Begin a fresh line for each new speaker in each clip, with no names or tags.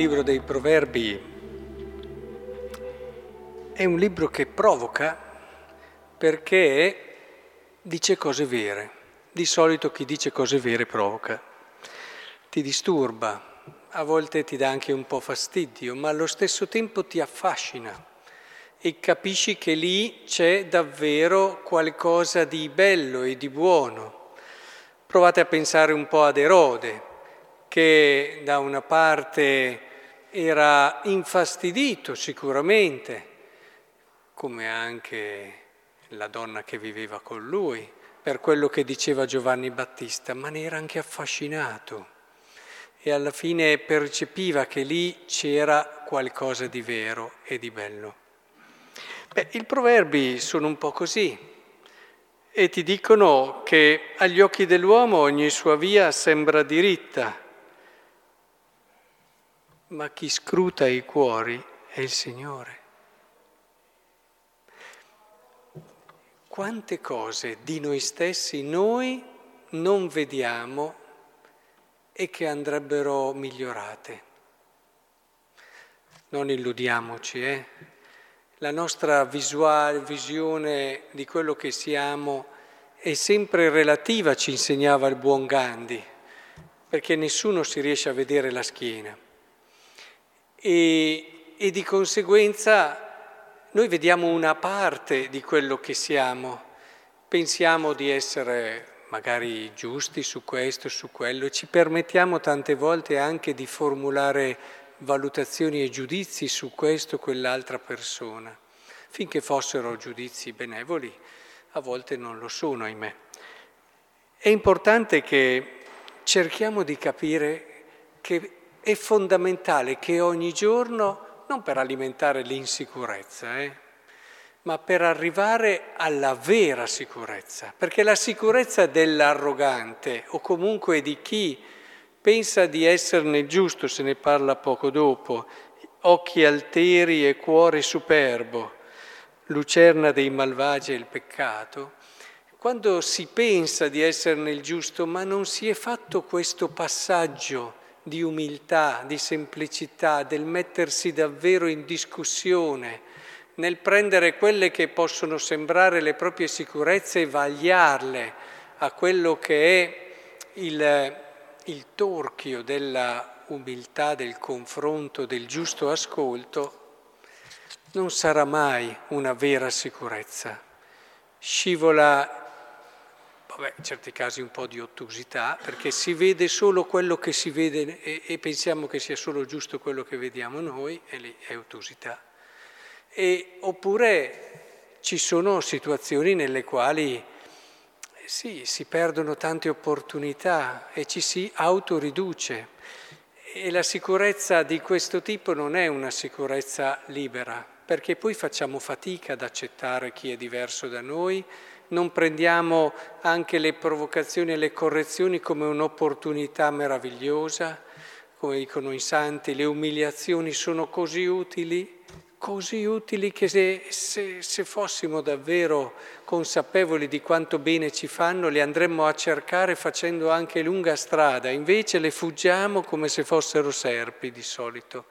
libro dei proverbi è un libro che provoca perché dice cose vere. Di solito chi dice cose vere provoca. Ti disturba, a volte ti dà anche un po' fastidio, ma allo stesso tempo ti affascina e capisci che lì c'è davvero qualcosa di bello e di buono. Provate a pensare un po' ad Erode, che da una parte era infastidito sicuramente, come anche la donna che viveva con lui, per quello che diceva Giovanni Battista, ma ne era anche affascinato e alla fine percepiva che lì c'era qualcosa di vero e di bello. Beh, i proverbi sono un po' così e ti dicono che agli occhi dell'uomo ogni sua via sembra diritta, ma chi scruta i cuori è il Signore. Quante cose di noi stessi noi non vediamo e che andrebbero migliorate. Non illudiamoci, eh? La nostra visuale, visione di quello che siamo è sempre relativa, ci insegnava il buon Gandhi, perché nessuno si riesce a vedere la schiena e, e di conseguenza noi vediamo una parte di quello che siamo, pensiamo di essere magari giusti su questo, su quello e ci permettiamo tante volte anche di formulare valutazioni e giudizi su questo o quell'altra persona, finché fossero giudizi benevoli, a volte non lo sono, ahimè. È importante che cerchiamo di capire che è fondamentale che ogni giorno, non per alimentare l'insicurezza, eh, ma per arrivare alla vera sicurezza, perché la sicurezza dell'arrogante o comunque di chi pensa di esserne giusto, se ne parla poco dopo, occhi alteri e cuore superbo, lucerna dei malvagi e il peccato, quando si pensa di esserne il giusto, ma non si è fatto questo passaggio di umiltà, di semplicità, del mettersi davvero in discussione, nel prendere quelle che possono sembrare le proprie sicurezze e vagliarle a quello che è il, il torchio della umiltà, del confronto, del giusto ascolto, non sarà mai una vera sicurezza. Scivola vabbè, in certi casi un po' di ottusità, perché si vede solo quello che si vede e, e pensiamo che sia solo giusto quello che vediamo noi, e lì è ottusità. E, oppure ci sono situazioni nelle quali eh, sì, si perdono tante opportunità e ci si autoriduce. E la sicurezza di questo tipo non è una sicurezza libera, perché poi facciamo fatica ad accettare chi è diverso da noi, non prendiamo anche le provocazioni e le correzioni come un'opportunità meravigliosa, come dicono i santi, le umiliazioni sono così utili, così utili che se, se, se fossimo davvero consapevoli di quanto bene ci fanno, le andremmo a cercare facendo anche lunga strada, invece le fuggiamo come se fossero serpi di solito.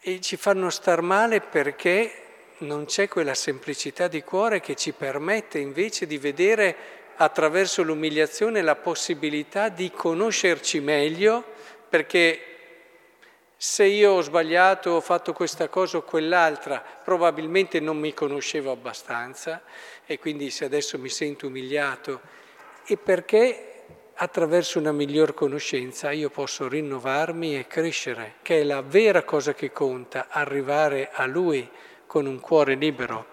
E ci fanno star male perché non c'è quella semplicità di cuore che ci permette invece di vedere attraverso l'umiliazione la possibilità di conoscerci meglio, perché se io ho sbagliato, ho fatto questa cosa o quell'altra, probabilmente non mi conoscevo abbastanza e quindi se adesso mi sento umiliato, e perché attraverso una miglior conoscenza io posso rinnovarmi e crescere, che è la vera cosa che conta, arrivare a Lui con un cuore libero.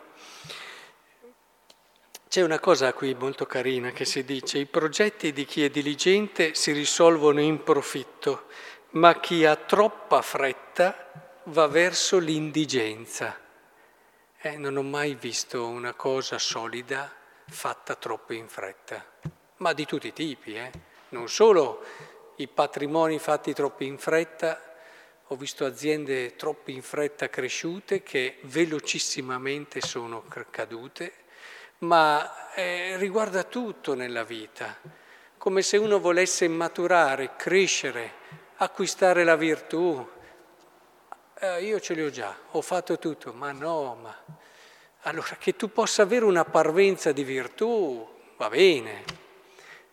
C'è una cosa qui molto carina che si dice, i progetti di chi è diligente si risolvono in profitto, ma chi ha troppa fretta va verso l'indigenza. Eh, non ho mai visto una cosa solida fatta troppo in fretta, ma di tutti i tipi, eh? non solo i patrimoni fatti troppo in fretta, ho visto aziende troppo in fretta cresciute che velocissimamente sono cadute, ma eh, riguarda tutto nella vita, come se uno volesse maturare, crescere, acquistare la virtù. Eh, io ce li ho già, ho fatto tutto, ma no, ma... Allora, che tu possa avere una parvenza di virtù, va bene,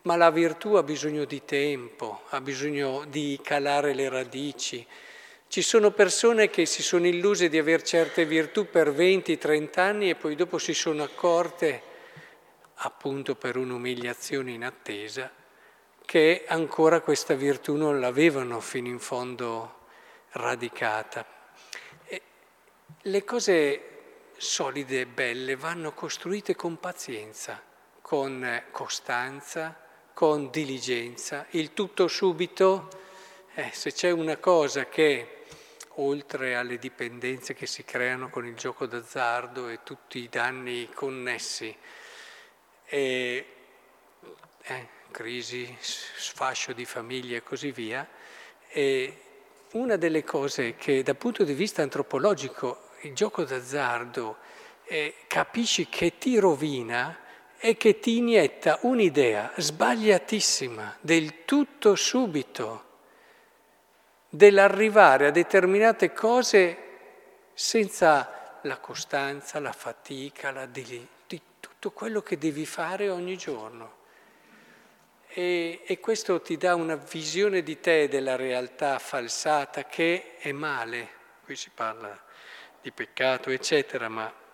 ma la virtù ha bisogno di tempo, ha bisogno di calare le radici. Ci sono persone che si sono illuse di avere certe virtù per 20-30 anni e poi dopo si sono accorte, appunto per un'umiliazione inattesa, che ancora questa virtù non l'avevano fino in fondo radicata. E le cose solide e belle vanno costruite con pazienza, con costanza, con diligenza. Il tutto subito, eh, se c'è una cosa che, oltre alle dipendenze che si creano con il gioco d'azzardo e tutti i danni connessi, e, eh, crisi, sfascio di famiglia e così via, e una delle cose che dal punto di vista antropologico il gioco d'azzardo eh, capisci che ti rovina e che ti inietta un'idea sbagliatissima, del tutto subito, dell'arrivare a determinate cose senza la costanza, la fatica, la di, di tutto quello che devi fare ogni giorno. E, e questo ti dà una visione di te, della realtà falsata, che è male. Qui si parla di peccato, eccetera, ma...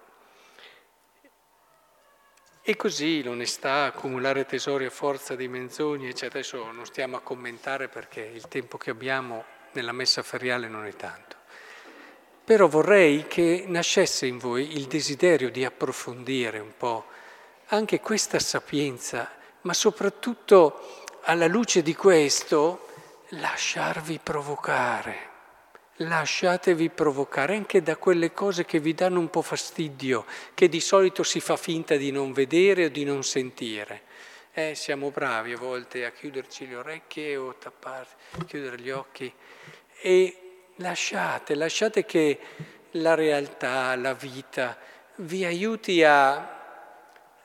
E così l'onestà, accumulare tesori a forza di menzogne, eccetera. Adesso non stiamo a commentare perché il tempo che abbiamo nella messa feriale non è tanto. Però vorrei che nascesse in voi il desiderio di approfondire un po' anche questa sapienza, ma soprattutto alla luce di questo lasciarvi provocare lasciatevi provocare anche da quelle cose che vi danno un po' fastidio, che di solito si fa finta di non vedere o di non sentire. Eh, siamo bravi a volte a chiuderci le orecchie o tappare, chiudere gli occhi e lasciate, lasciate che la realtà, la vita vi aiuti a,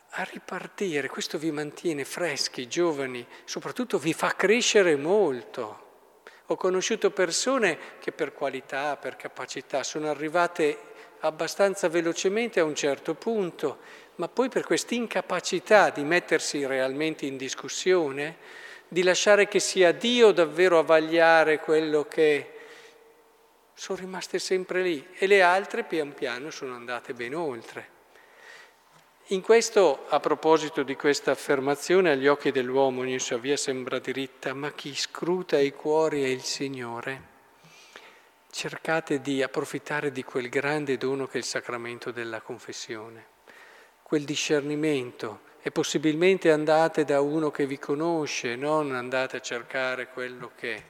a ripartire, questo vi mantiene freschi, giovani, soprattutto vi fa crescere molto. Ho conosciuto persone che per qualità, per capacità sono arrivate abbastanza velocemente a un certo punto, ma poi per questa incapacità di mettersi realmente in discussione, di lasciare che sia Dio davvero a vagliare quello che sono rimaste sempre lì e le altre pian piano sono andate ben oltre. In questo, a proposito di questa affermazione, agli occhi dell'uomo ogni sua via sembra diritta, ma chi scruta i cuori è il Signore. Cercate di approfittare di quel grande dono che è il sacramento della confessione, quel discernimento e possibilmente andate da uno che vi conosce, non andate a cercare quello che è.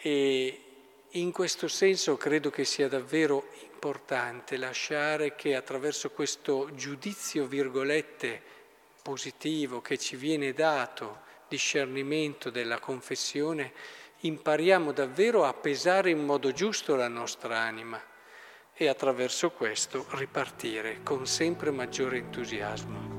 E in questo senso credo che sia davvero importante lasciare che attraverso questo giudizio, virgolette, positivo che ci viene dato, discernimento della confessione, impariamo davvero a pesare in modo giusto la nostra anima e attraverso questo ripartire con sempre maggiore entusiasmo.